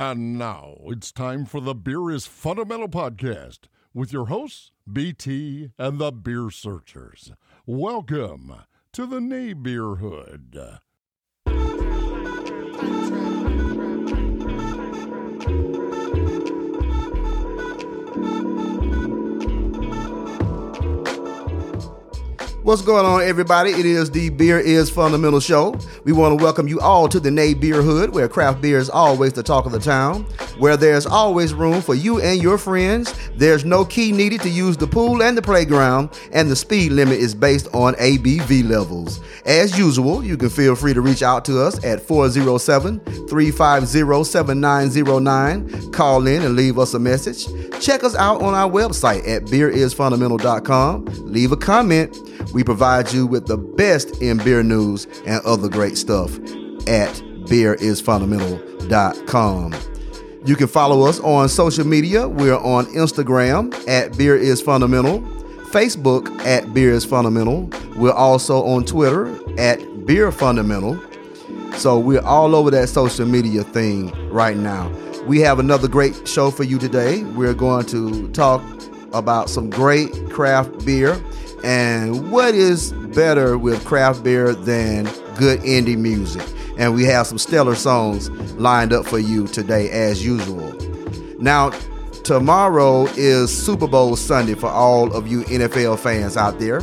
And now it's time for the Beer is Fundamental podcast with your hosts, BT and the Beer Searchers. Welcome to the neighborhood. What's going on, everybody? It is the Beer is Fundamental Show. We want to welcome you all to the Nay Beer Hood, where craft beer is always the talk of the town, where there's always room for you and your friends. There's no key needed to use the pool and the playground, and the speed limit is based on ABV levels. As usual, you can feel free to reach out to us at 407 350 7909. Call in and leave us a message. Check us out on our website at beerisfundamental.com. Leave a comment. We provide you with the best in beer news and other great stuff at beerisfundamental.com. You can follow us on social media. We're on Instagram at Beer is Fundamental, Facebook at Beer is Fundamental. We're also on Twitter at Beer Fundamental. So we're all over that social media thing right now. We have another great show for you today. We're going to talk about some great craft beer and what is better with craft beer than good indie music? And we have some stellar songs lined up for you today, as usual. Now, tomorrow is Super Bowl Sunday for all of you NFL fans out there.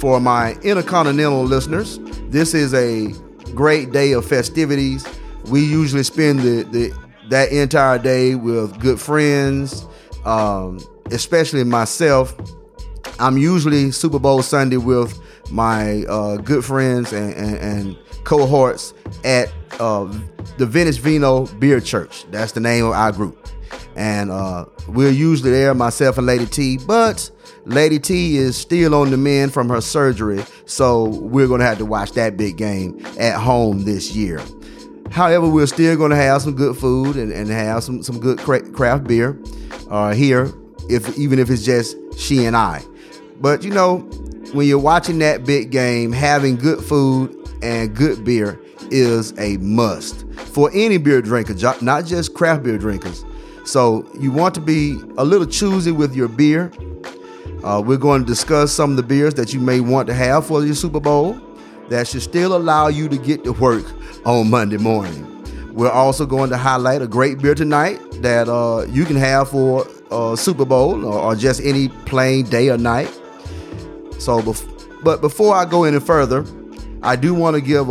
For my intercontinental listeners, this is a great day of festivities. We usually spend the, the that entire day with good friends, um, especially myself I'm usually Super Bowl Sunday with my uh, good friends and, and, and cohorts at uh, the Venice Vino Beer Church. That's the name of our group. And uh, we're usually there, myself and Lady T, but Lady T is still on the mend from her surgery, so we're going to have to watch that big game at home this year. However, we're still going to have some good food and, and have some, some good craft beer uh, here, if even if it's just she and I. But you know, when you're watching that big game, having good food and good beer is a must for any beer drinker, not just craft beer drinkers. So you want to be a little choosy with your beer. Uh, we're going to discuss some of the beers that you may want to have for your Super Bowl that should still allow you to get to work on Monday morning. We're also going to highlight a great beer tonight that uh, you can have for uh, Super Bowl or, or just any plain day or night. So, but before I go any further, I do want to give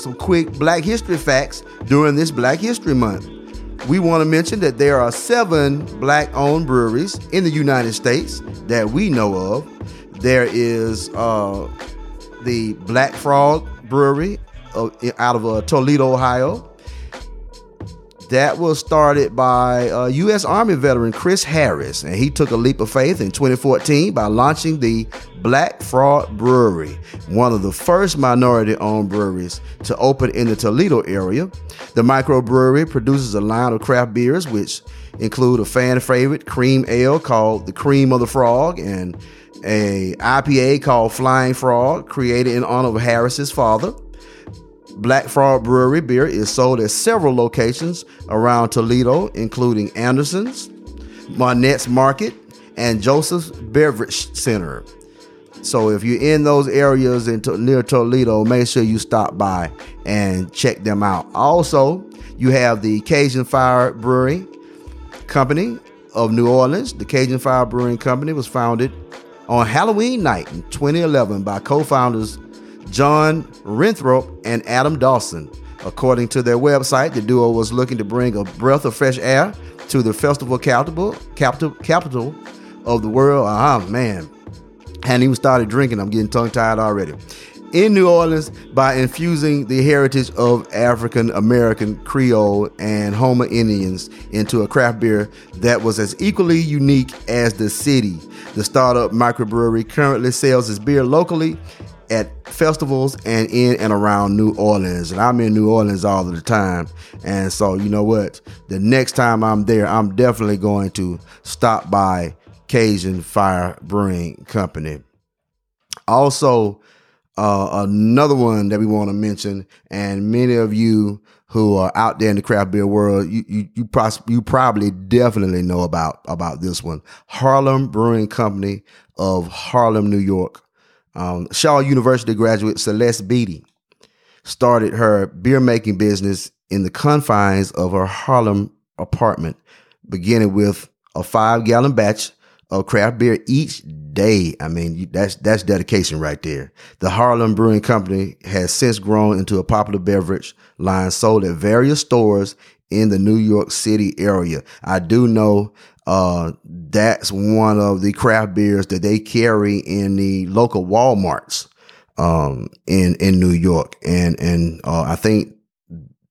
some quick Black History facts during this Black History Month. We want to mention that there are seven black owned breweries in the United States that we know of. There is uh, the Black Frog Brewery uh, out of uh, Toledo, Ohio. That was started by uh, U.S. Army veteran Chris Harris, and he took a leap of faith in 2014 by launching the Black Frog Brewery, one of the first minority owned breweries to open in the Toledo area. The microbrewery produces a line of craft beers, which include a fan favorite cream ale called the Cream of the Frog and a IPA called Flying Frog, created in honor of Harris's father. Black Frog Brewery beer is sold at several locations around Toledo, including Anderson's, Monnette's Market, and Joseph's Beverage Center. So if you're in those areas in near Toledo, make sure you stop by and check them out. Also, you have the Cajun Fire Brewing Company of New Orleans. The Cajun Fire Brewing Company was founded on Halloween night in 2011 by co-founders John Renthrope and Adam Dawson. According to their website, the duo was looking to bring a breath of fresh air to the festival capital, capital, capital of the world. Ah, man. And even started drinking. I'm getting tongue tied already. In New Orleans, by infusing the heritage of African American Creole and Houma Indians into a craft beer that was as equally unique as the city. The startup microbrewery currently sells its beer locally at festivals and in and around New Orleans. And I'm in New Orleans all the time. And so, you know what? The next time I'm there, I'm definitely going to stop by Cajun Fire Brewing Company. Also, uh, another one that we want to mention, and many of you who are out there in the craft beer world, you you you, pros- you probably definitely know about about this one. Harlem Brewing Company of Harlem, New York. Um, Shaw University graduate Celeste Beatty started her beer making business in the confines of her Harlem apartment, beginning with a five gallon batch of craft beer each day. I mean, that's that's dedication right there. The Harlem Brewing Company has since grown into a popular beverage line sold at various stores in the New York City area. I do know uh, that's one of the craft beers that they carry in the local Walmarts um, in in New York, and and uh, I think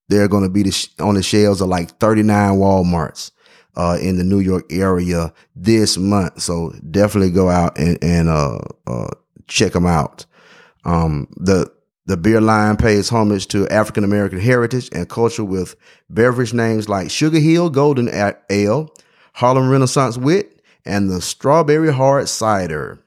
they're going to be the sh- on the shelves of like 39 Walmarts uh, in the New York area this month. So definitely go out and and uh, uh, check them out. Um, the the beer line pays homage to African American heritage and culture with beverage names like Sugar Hill Golden Ale, Harlem Renaissance Wit, and the Strawberry Hard Cider.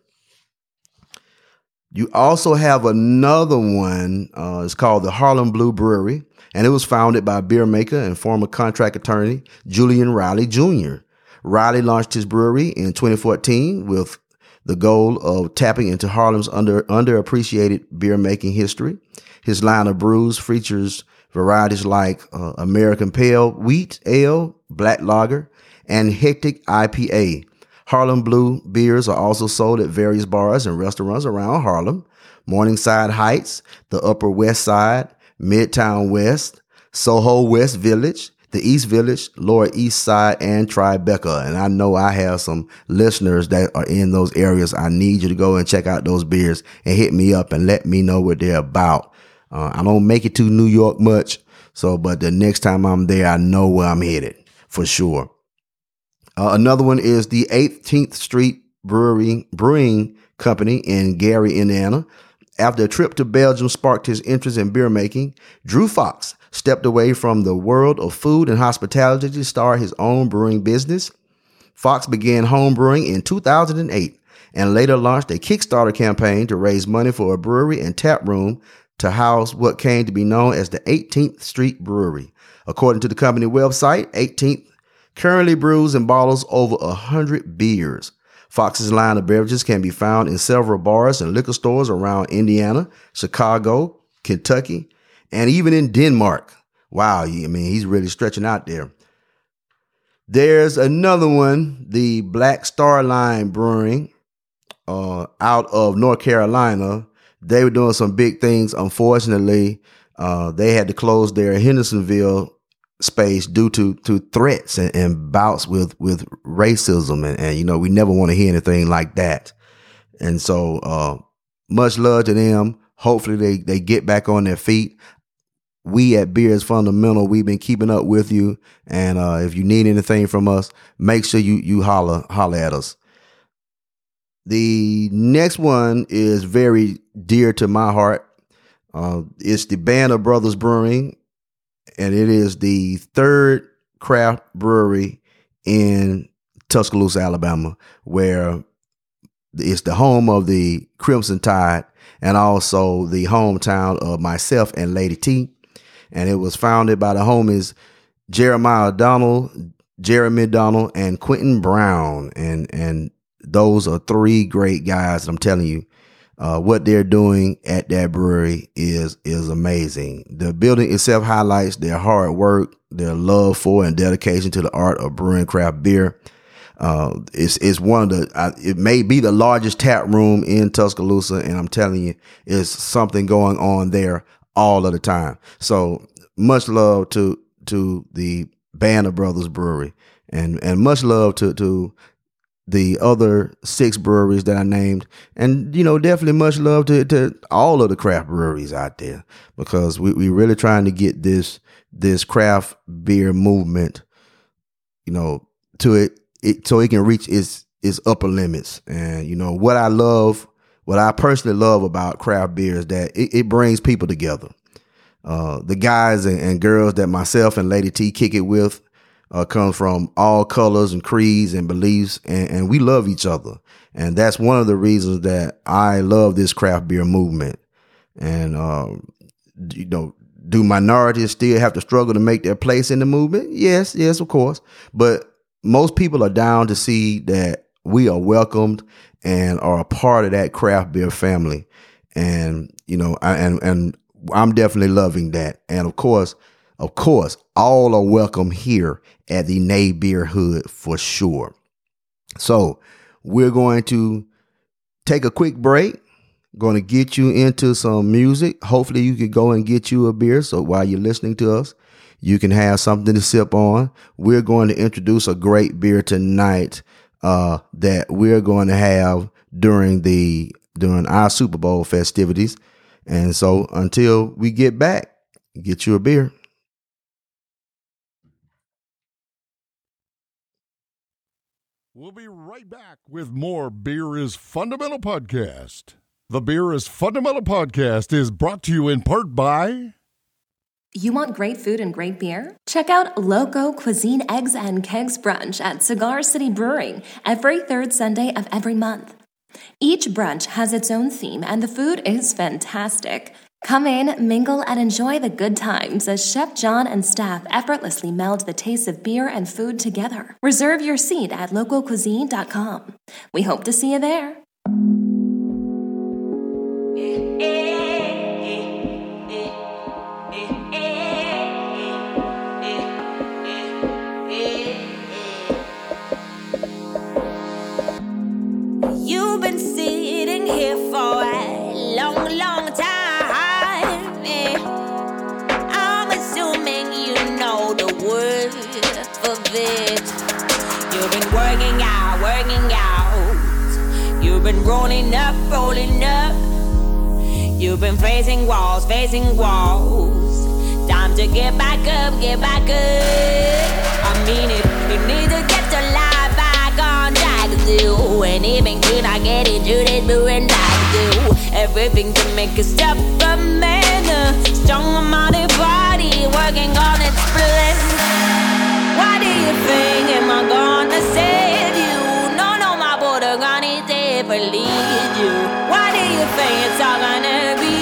You also have another one. Uh, it's called the Harlem Blue Brewery, and it was founded by beer maker and former contract attorney Julian Riley Jr. Riley launched his brewery in 2014 with the goal of tapping into Harlem's under underappreciated beer making history. His line of brews features varieties like uh, American Pale Wheat Ale, Black Lager, and Hectic IPA. Harlem Blue beers are also sold at various bars and restaurants around Harlem. Morningside Heights, the Upper West Side, Midtown West, Soho West Village, the East Village, Lower East Side, and Tribeca. And I know I have some listeners that are in those areas. I need you to go and check out those beers and hit me up and let me know what they're about. Uh, I don't make it to New York much. So, but the next time I'm there, I know where I'm headed for sure. Uh, another one is the 18th Street Brewery Brewing Company in Gary, Indiana. After a trip to Belgium sparked his interest in beer making, Drew Fox stepped away from the world of food and hospitality to start his own brewing business. Fox began home brewing in 2008 and later launched a Kickstarter campaign to raise money for a brewery and tap room to house what came to be known as the 18th Street Brewery. According to the company website, 18th currently brews and bottles over a hundred beers. Fox's line of beverages can be found in several bars and liquor stores around Indiana, Chicago, Kentucky, and even in Denmark. Wow, I mean, he's really stretching out there. There's another one, the Black Star Line Brewing, uh, out of North Carolina. They were doing some big things. Unfortunately, uh, they had to close their Hendersonville space due to to threats and, and bouts with with racism and, and you know we never want to hear anything like that. And so uh much love to them. Hopefully they they get back on their feet. We at beer is fundamental we've been keeping up with you. And uh if you need anything from us make sure you you holler holler at us. The next one is very dear to my heart. Uh, it's the Band of Brothers Brewing and it is the third craft brewery in Tuscaloosa, Alabama, where it's the home of the Crimson Tide and also the hometown of myself and Lady T. And it was founded by the homies Jeremiah Donald, Jeremy Donald, and Quentin Brown. And and those are three great guys. I'm telling you, uh, what they're doing at that brewery is is amazing. The building itself highlights their hard work, their love for and dedication to the art of brewing craft beer. Uh, it's it's one of the uh, it may be the largest tap room in Tuscaloosa, and I'm telling you, it's something going on there all of the time. So much love to to the Band of Brothers Brewery, and and much love to to the other six breweries that I named. And, you know, definitely much love to, to all of the craft breweries out there because we, we really trying to get this, this craft beer movement, you know, to it, it so it can reach its, its upper limits. And, you know, what I love, what I personally love about craft beer is that it, it brings people together. Uh, the guys and, and girls that myself and Lady T kick it with, uh, comes from all colors and creeds and beliefs, and, and, we love each other. And that's one of the reasons that I love this craft beer movement. And um, you know, do minorities still have to struggle to make their place in the movement? Yes, yes, of course. But most people are down to see that we are welcomed and are a part of that craft beer family. And you know, I, and and I'm definitely loving that. And of course, of course, all are welcome here at the Nay Beer Hood for sure. So we're going to take a quick break. Going to get you into some music. Hopefully, you can go and get you a beer. So while you're listening to us, you can have something to sip on. We're going to introduce a great beer tonight uh, that we're going to have during the during our Super Bowl festivities. And so until we get back, get you a beer. We'll be right back with more Beer is Fundamental podcast. The Beer is Fundamental podcast is brought to you in part by. You want great food and great beer? Check out Loco Cuisine Eggs and Kegs Brunch at Cigar City Brewing every third Sunday of every month. Each brunch has its own theme, and the food is fantastic. Come in, mingle, and enjoy the good times as Chef John and staff effortlessly meld the tastes of beer and food together. Reserve your seat at localcuisine.com. We hope to see you there. Been rolling up, rolling up. You've been facing walls, facing walls. Time to get back up, get back up. I mean it, you need to get your life back on track do. And even could I get it, you did doing like do. Everything to make a step up, man. A strong minded body working on its plan. Why do you think am I gonna save lead you. Why do you think it's all gonna be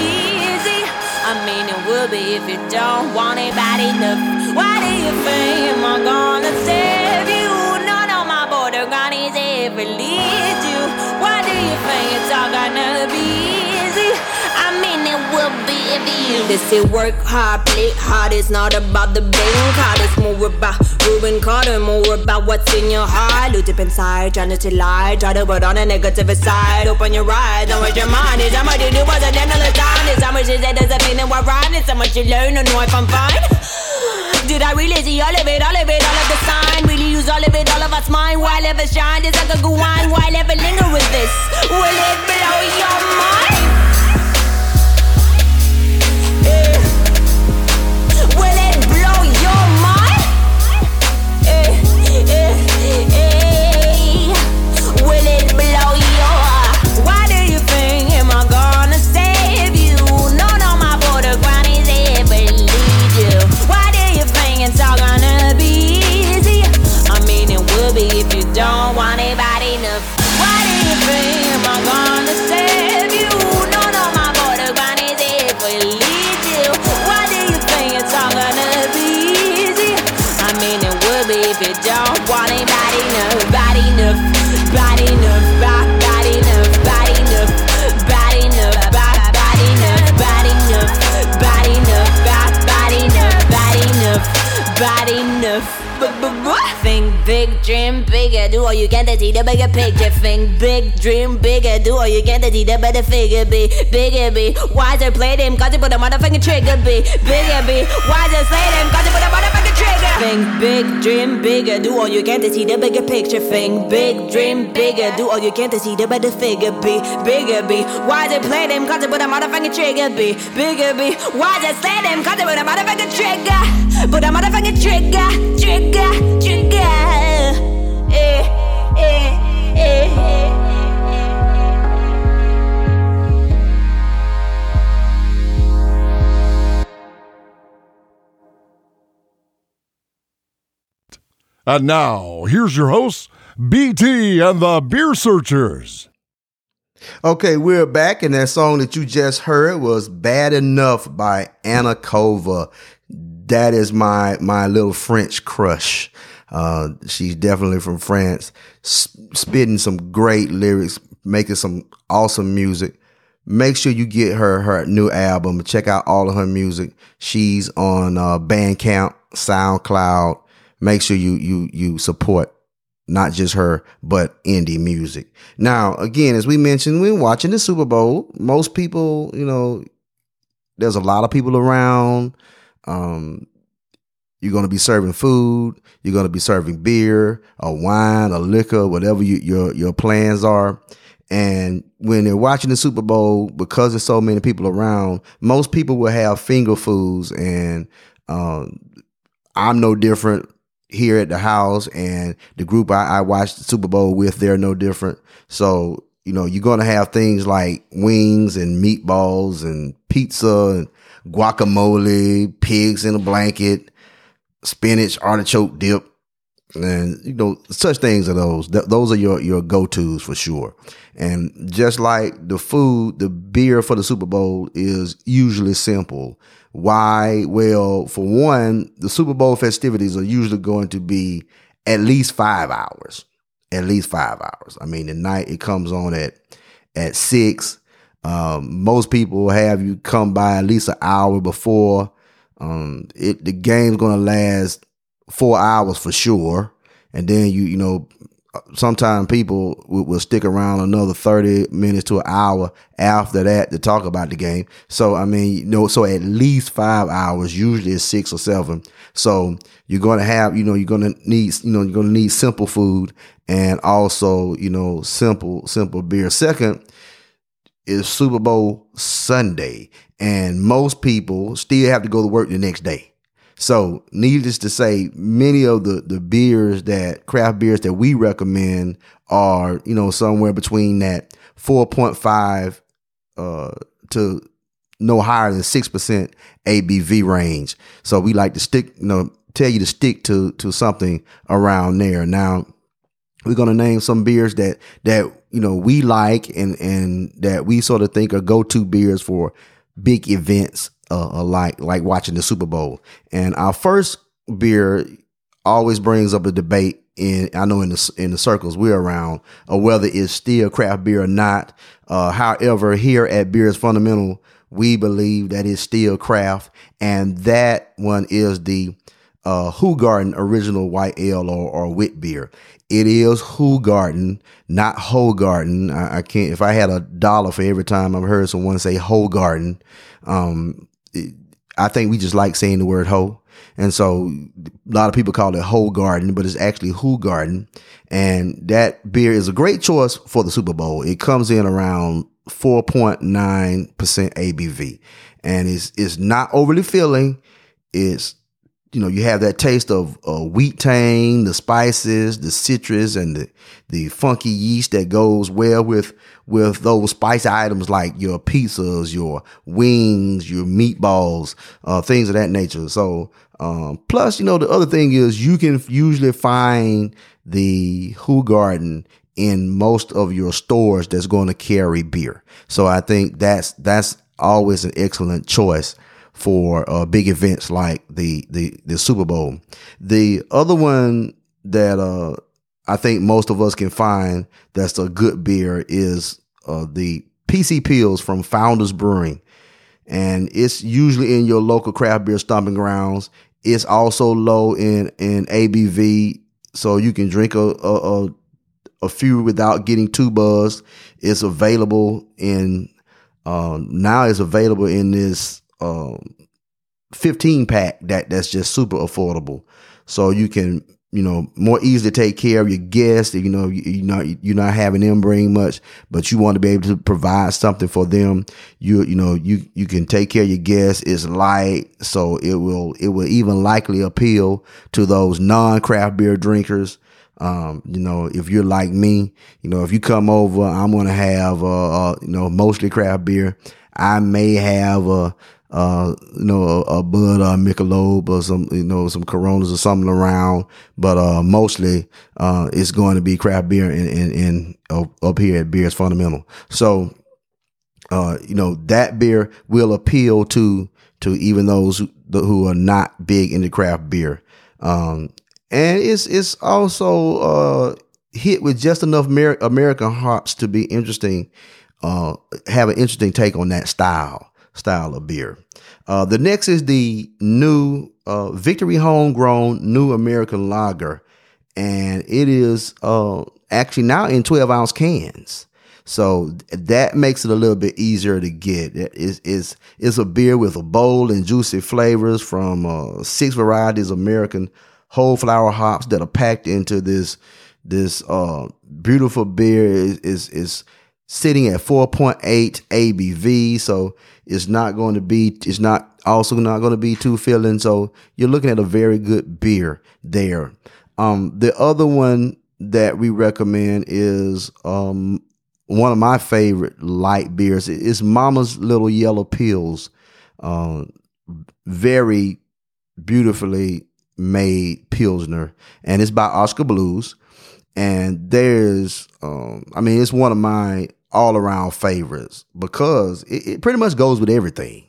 easy? I mean, it will be if you don't want it bad enough. Why do you think I'm gonna save you? No, no, my border gonna never lead you. Why do you think it's all gonna be easy? Mean, will be if you. They say work hard, play hard. It's not about the bank card. It's more about Ruben Carter, more about what's in your heart. Look deep inside, trying to lie. Try to put on a negative side. Open your eyes, don't waste your mind. It's how much you do was end of the time. It's how much you say a pain and what right. It's how much you learn and know if I'm fine. Did I really see all of it, all of it, all of the sign? Really use all of it, all of us mine? Why ever shine? It's like a good wine. Why ever linger with this? Will it blow your mind? See the bigger picture. Think big, dream bigger, do all you can to see the better figure. Be bigger, be wiser, play them, cause you put a motherfucking trigger. Be bigger, be wiser, slay them, cause you put a motherfucking trigger. Think big, dream bigger, do all you can to see the bigger picture. Think big, dream bigger, do all you can to see the better figure. Be bigger, be wiser, play them, cause you put a motherfucking trigger. Be bigger, be wiser, slay them, cause you put a motherfucking trigger. Put a motherfucking trigger, trigger, trigger. Eh. Eh, eh, eh. And now, here's your hosts, BT and the Beer Searchers. Okay, we're back, and that song that you just heard was "Bad Enough" by Anna Kova. That is my my little French crush. Uh, she's definitely from France, spitting some great lyrics, making some awesome music. Make sure you get her her new album. Check out all of her music. She's on uh, Bandcamp, SoundCloud. Make sure you you you support not just her, but indie music. Now, again, as we mentioned, we're watching the Super Bowl. Most people, you know, there's a lot of people around. Um, you're going to be serving food. You're going to be serving beer, or wine, or liquor, whatever you, your your plans are. And when they're watching the Super Bowl, because there's so many people around, most people will have finger foods, and um, I'm no different here at the house and the group I, I watch the Super Bowl with, they're no different. So, you know, you're going to have things like wings and meatballs and pizza and guacamole, pigs in a blanket, spinach, artichoke dip. And, you know, such things are those. Th- those are your, your go-tos for sure. And just like the food, the beer for the Super Bowl is usually simple. Why? Well, for one, the Super Bowl festivities are usually going to be at least five hours. At least five hours. I mean, the night it comes on at at six. Um, most people have you come by at least an hour before. Um, it the game's gonna last four hours for sure, and then you you know sometimes people will, will, stick around another 30 minutes to an hour after that to talk about the game. So, I mean, you know, so at least five hours, usually it's six or seven. So you're going to have, you know, you're going to need, you know, you're going to need simple food and also, you know, simple, simple beer. Second is Super Bowl Sunday. And most people still have to go to work the next day. So, needless to say, many of the the beers that craft beers that we recommend are, you know, somewhere between that 4.5 uh, to no higher than 6% ABV range. So, we like to stick, you know, tell you to stick to to something around there. Now, we're to name some beers that that you know we like and and that we sort of think are go-to beers for big events uh, like like watching the Super Bowl. And our first beer always brings up a debate in I know in the in the circles we're around or whether it's still craft beer or not. Uh, however, here at Beer is Fundamental, we believe that it's still craft, and that one is the uh, Hoegaarden Original White Ale or, or wit beer. It is Hoegaarden, not Hoegaarden. I, I, can't. If I had a dollar for every time I've heard someone say Hoegaarden, um, I think we just like saying the word hoe. And so a lot of people call it Hoegaarden, but it's actually Hoegaarden. And that beer is a great choice for the Super Bowl. It comes in around 4.9% ABV and it's, it's not overly filling. It's, you know, you have that taste of uh, wheat tang, the spices, the citrus, and the, the funky yeast that goes well with with those spice items like your pizzas, your wings, your meatballs, uh, things of that nature. So, um, plus, you know, the other thing is you can usually find the Hoegaarden in most of your stores that's going to carry beer. So I think that's that's always an excellent choice for uh, big events like the the the Super Bowl. The other one that uh, I think most of us can find that's a good beer is uh, the PC Pils from Founders Brewing. And it's usually in your local craft beer stomping grounds. It's also low in, in ABV, so you can drink a, a, a, a few without getting too buzzed. It's available in, uh, now it's available in this um, 15 pack that that's just super affordable. So you can you know, more easy to take care of your guests. You know, you, you not you're not having them bring much, but you want to be able to provide something for them. You you know you you can take care of your guests. It's light, so it will it will even likely appeal to those non craft beer drinkers. Um, you know, if you're like me, you know, if you come over, I'm gonna have uh, uh you know mostly craft beer. I may have a uh, you know, a, a Bud or a Michelob or some, you know, some Coronas or something around. But uh, mostly uh, it's going to be craft beer in, in, in up, here at Beers Fundamental. So, uh, you know, that beer will appeal to to even those who, who are not big into craft beer. Um, and it's it's also uh, hit with just enough Amer- American hops to be interesting, uh, have an interesting take on that style style of beer. Uh, the next is the new uh, Victory Homegrown New American Lager, and it is uh, actually now in 12 ounce cans. So that makes it a little bit easier to get. It's, it's, it's a beer with a bold and juicy flavors from uh, six varieties of American whole flower hops that are packed into this this uh, beautiful beer. is, is, is sitting at 4.8 ABV. So it's not going to be, it's not also not going to be too filling. So you're looking at a very good beer there. Um, the other one that we recommend is, um, one of my favorite light beers is Mama's Little Yellow Pils. Um, very beautifully made Pilsner, and it's by Oskar Blues. And there's, um, I mean, it's one of my all around favorites because it, it, pretty much goes with everything.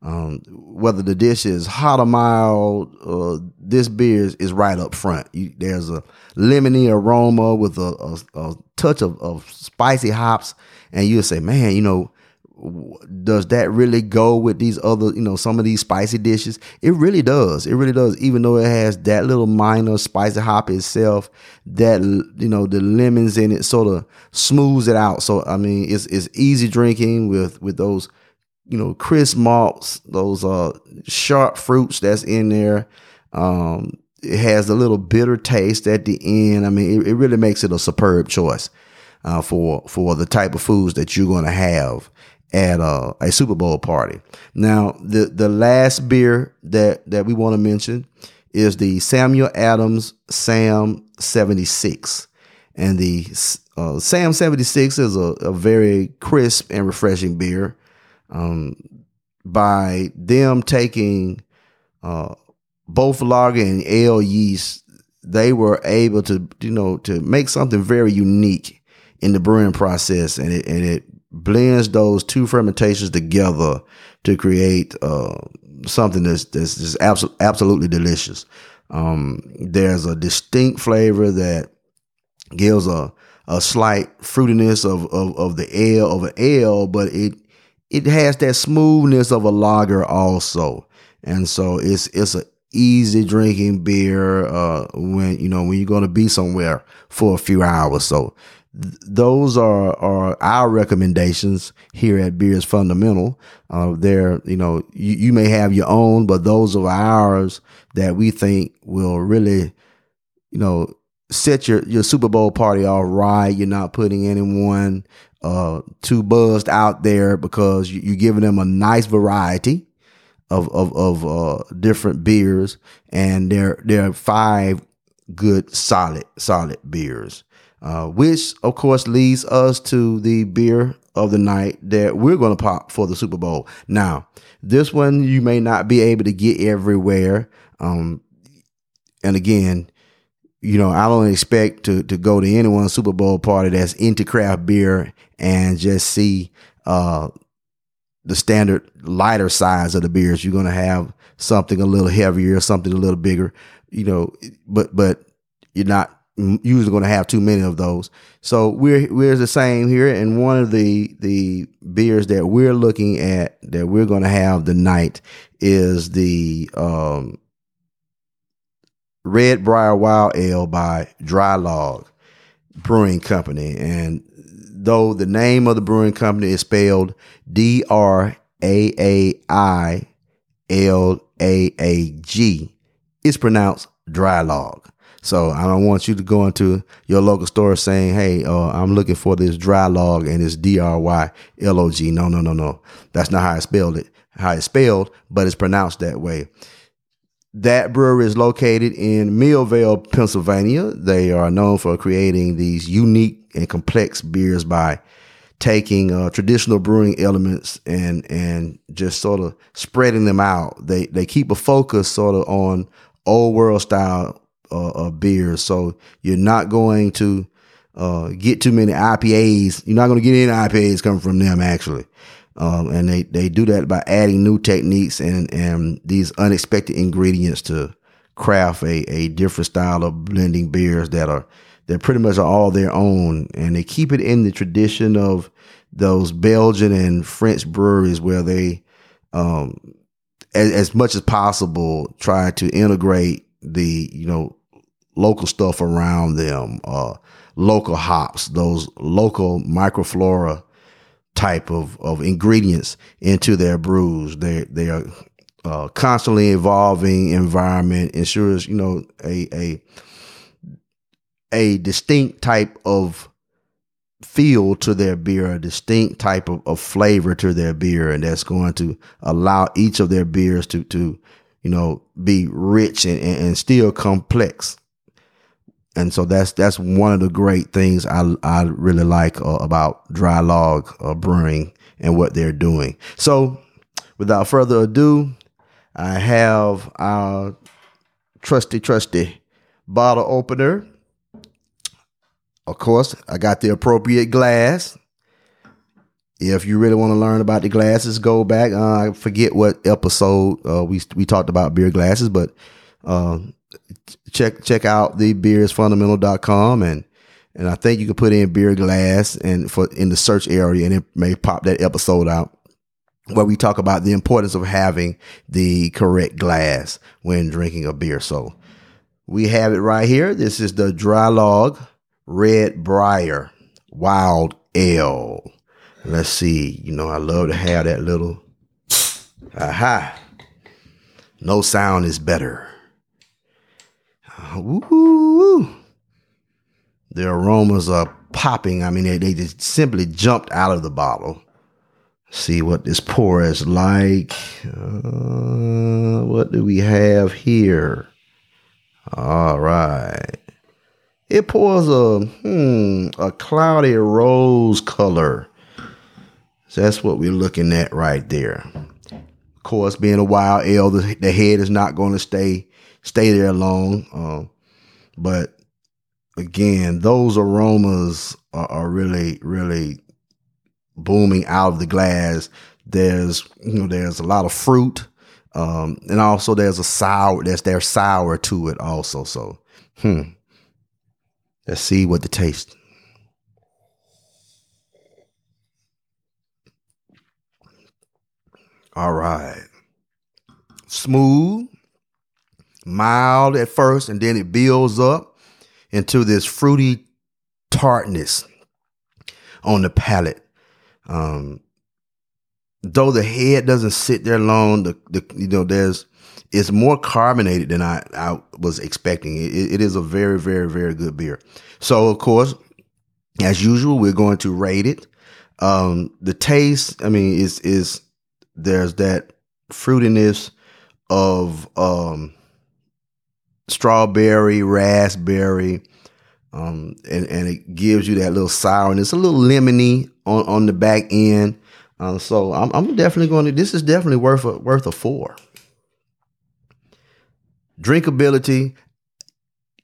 Um, whether the dish is hot or mild, uh, this beer is, is, right up front. You, there's a lemony aroma with a, a, a touch of, of, spicy hops, and you'll say, man, you know, does that really go with these other, you know, some of these spicy dishes? It really does. It really does. Even though it has that little minor spicy hop itself, that you know, the lemons in it sort of smooths it out. So I mean, it's it's easy drinking with with those, you know, crisp malts, those uh sharp fruits that's in there. Um, it has a little bitter taste at the end. I mean, it, it really makes it a superb choice. Uh, for for the type of foods that you're going to have at a, a Super Bowl party. Now, the the last beer that that we want to mention is the Samuel Adams Sam 76. And the uh, Sam 76 is a, a, very crisp and refreshing beer. Um, by them taking uh, both lager and ale yeast, they were able to, you know, to make something very unique in the brewing process, and it and it blends those two fermentations together to create uh, something that's that's just abso- absolutely delicious. Um, there's a distinct flavor that gives a a slight fruitiness of, of, of the ale of an ale, but it it has that smoothness of a lager also, and so it's it's a easy drinking beer uh, when you know when you're going to be somewhere for a few hours. So those are, are our recommendations here at Beers Fundamental. Uh, there, you know, you, you may have your own, but those are ours that we think will really, you know, set your, your Super Bowl party all right. You're not putting anyone uh, too buzzed out there because you, are giving them a nice variety of of, of uh, different beers, and there are five good solid solid beers uh, which of course leads us to the beer of the night that we're going to pop for the Super Bowl. Now, this one you may not be able to get everywhere. Um, and again, you know, I don't expect to to go to anyone's Super Bowl party that's into craft beer and just see uh, the standard lighter size of the beers. You're going to have something a little heavier, something a little bigger, you know, but but you're not usually going to have too many of those. So we're we're the same here, and one of the the beers that we're looking at that we're going to have tonight is the um, Red Brier Wild Ale by Draai Laag Brewing Company, and though the name of the brewing company is spelled D R A A I L A A G, it's pronounced Dry Log. So I don't want you to go into your local store saying, "Hey, uh, I'm looking for this dry log and it's D R Y L O G." No, no, no, no. That's not how I spelled it. How it's spelled, but it's pronounced that way. That brewery is located in Millvale, Pennsylvania. They are known for creating these unique and complex beers by taking uh, traditional brewing elements and and just sort of spreading them out. They they keep a focus sort of on old world style uh, beers, so you're not going to uh, get too many IPAs. You're not going to get any IPAs coming from them actually. Um, and they, they do that by adding new techniques and, and these unexpected ingredients to craft a, a different style of blending beers that are that pretty much are all their own, and they keep it in the tradition of those Belgian and French breweries where they, um, as, as much as possible, try to integrate the you know local stuff around them, uh, local hops, those local microflora type of, of ingredients into their brews. They they are uh, constantly evolving environment ensures you know a a a distinct type of feel to their beer, a distinct type of, of flavor to their beer, and that's going to allow each of their beers to to you know be rich and, and, and still complex. And so that's that's one of the great things I I really like uh, about Draai Laag uh, brewing and what they're doing. So, without further ado, I have our trusty trusty bottle opener of course, I got the appropriate glass. If you really want to learn about the glasses, go back. Uh, I forget what episode uh, we we talked about beer glasses, but uh, check check out the beerisfundamental.com and and I think you can put in beer glass and for in the search area and it may pop that episode out where we talk about the importance of having the correct glass when drinking a beer. So we have it right here. This is the Draai Laag Red Briar Wild Ale. Let's see. You know, I love to have that little. Aha. No sound is better. The aromas are popping. I mean, they, they just simply jumped out of the bottle. See what this pour is like. Uh, what do we have here? All right. It pours a hmm, a cloudy rose color. So that's what we're looking at right there. Of course, being a wild ale, the, the head is not going to stay stay there long. Um, but again, those aromas are, are, really, really booming out of the glass. There's you know there's a lot of fruit, um, and also there's a sour. There's there sour to it also. So hmm. Let's see what the taste. All right. Smooth, mild at first, and then it builds up into this fruity tartness on the palate. Um, though the head doesn't sit there long, the, the you know there's it's more carbonated than I, I was expecting. It, it is a very, very, very good beer. So, of course, as usual, we're going to rate it. Um, the taste, I mean, is is there's that fruitiness of um, strawberry, raspberry, um, and and it gives you that little sourness, a little lemony on on the back end. Um, so I'm I'm definitely going to. This is definitely worth a worth a four drinkability,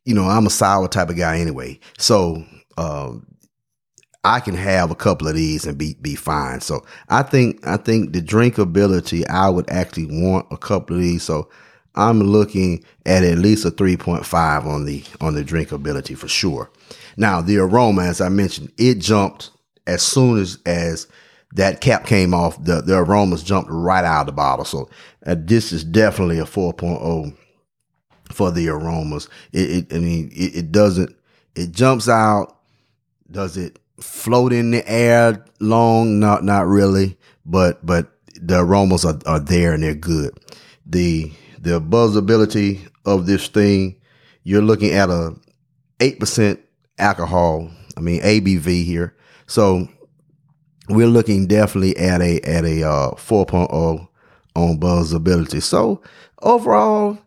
you know, I'm a sour type of guy anyway. So um, I can have a couple of these and be be fine. So I think I think the drinkability, I would actually want a couple of these. So I'm looking at at least a 3.5 on the on the drinkability for sure. Now the aroma, as I mentioned, it jumped as soon as as that cap came off. The the aromas jumped right out of the bottle. So uh, this is definitely a 4.0 for the aromas. It, it I mean, it, it, doesn't. It jumps out. Does it float in the air long? Not not really. But but the aromas are, are there and they're good. The the buzzability of this thing, you're looking at a eight percent alcohol. I mean ABV here. So we're looking definitely at a at a uh, 4.0 on buzzability. So overall,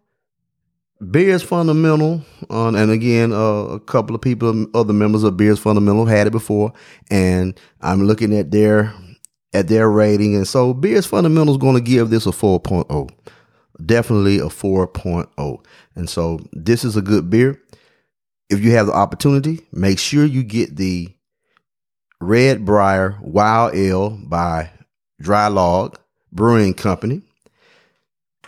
Beers Fundamental, uh, and again, uh, a couple of people, other members of Beers Fundamental had it before, and I'm looking at their at their rating, and so Beers Fundamental is going to give this a 4.0, definitely a 4.0, and so this is a good beer. If you have the opportunity, make sure you get the Red Briar Wild Ale by Draai Laag Brewing Company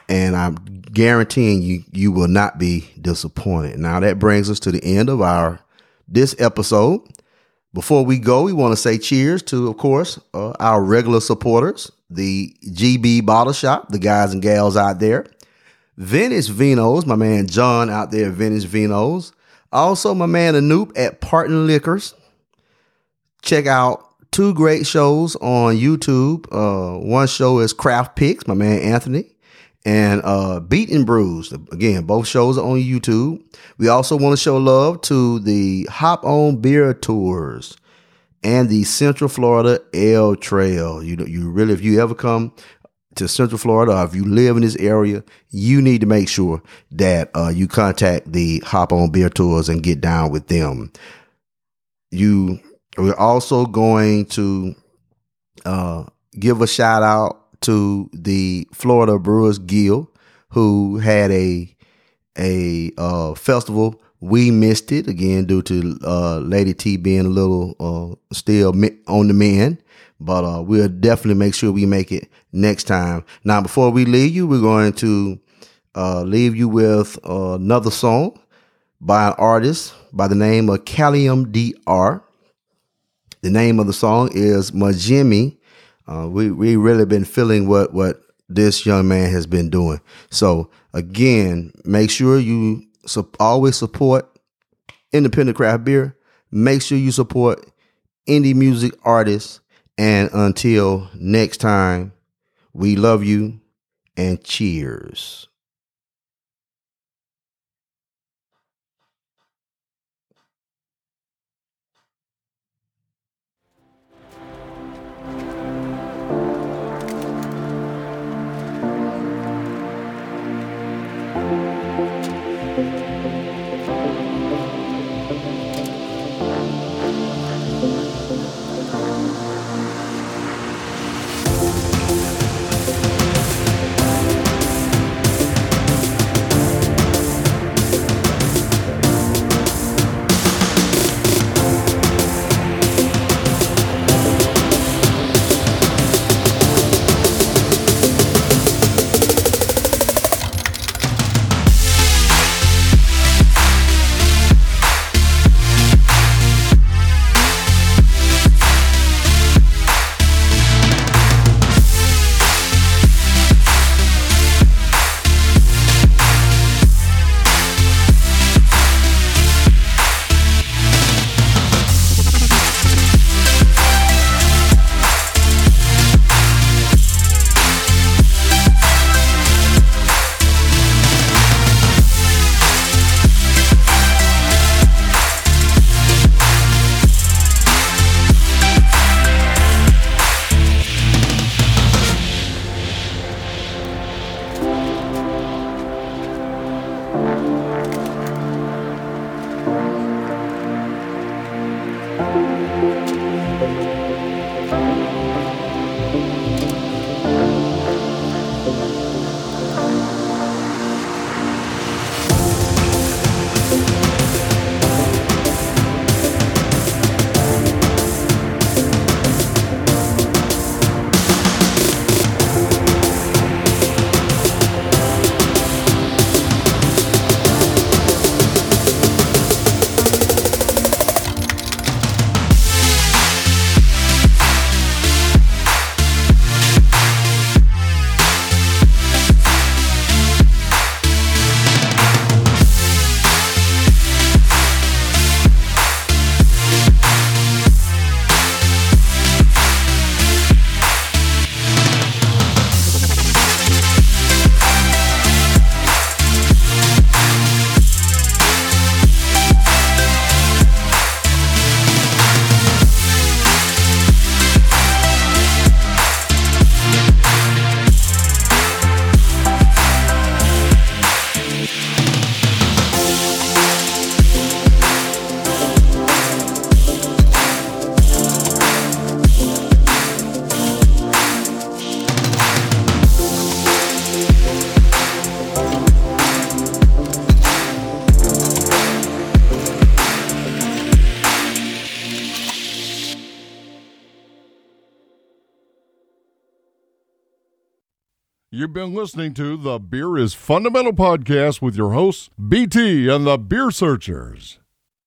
and I'm guaranteeing you you will not be disappointed. Now that brings us to the end of our this episode. Before we go, we want to say cheers to, of course, uh, our regular supporters, the GB Bottle Shop, the guys and gals out there, Venice Vinos, my man John out there, Venice Vinos, also my man Anoop at Parton Liquors. Check out two great shows on YouTube. Uh, one show is Craft Picks, my man Anthony and uh, Beat and Brews. Again, both shows are on YouTube. We also want to show love to the Hop On Beer Tours and the Central Florida Ale Trail. You know, you really, if you ever come to Central Florida, or if you live in this area, you need to make sure that uh, you contact the Hop On Beer Tours and get down with them. You, we're also going to uh, give a shout out to the Florida Brewers Guild, who had a a uh, festival. We missed it again due to uh, Lady T being a little uh, still on the mend, but uh, we'll definitely make sure we make it next time. Now, before we leave you, we're going to uh, leave you with another song by an artist by the name of Callium Dr. The name of the song is Majimi uh, we we really been feeling what what this young man has been doing. So again, make sure you su- always support independent craft beer. Make sure you support indie music artists. And until next time, we love you and cheers. Been listening to the Beer is Fundamental podcast with your hosts, BT and the Beer Searchers.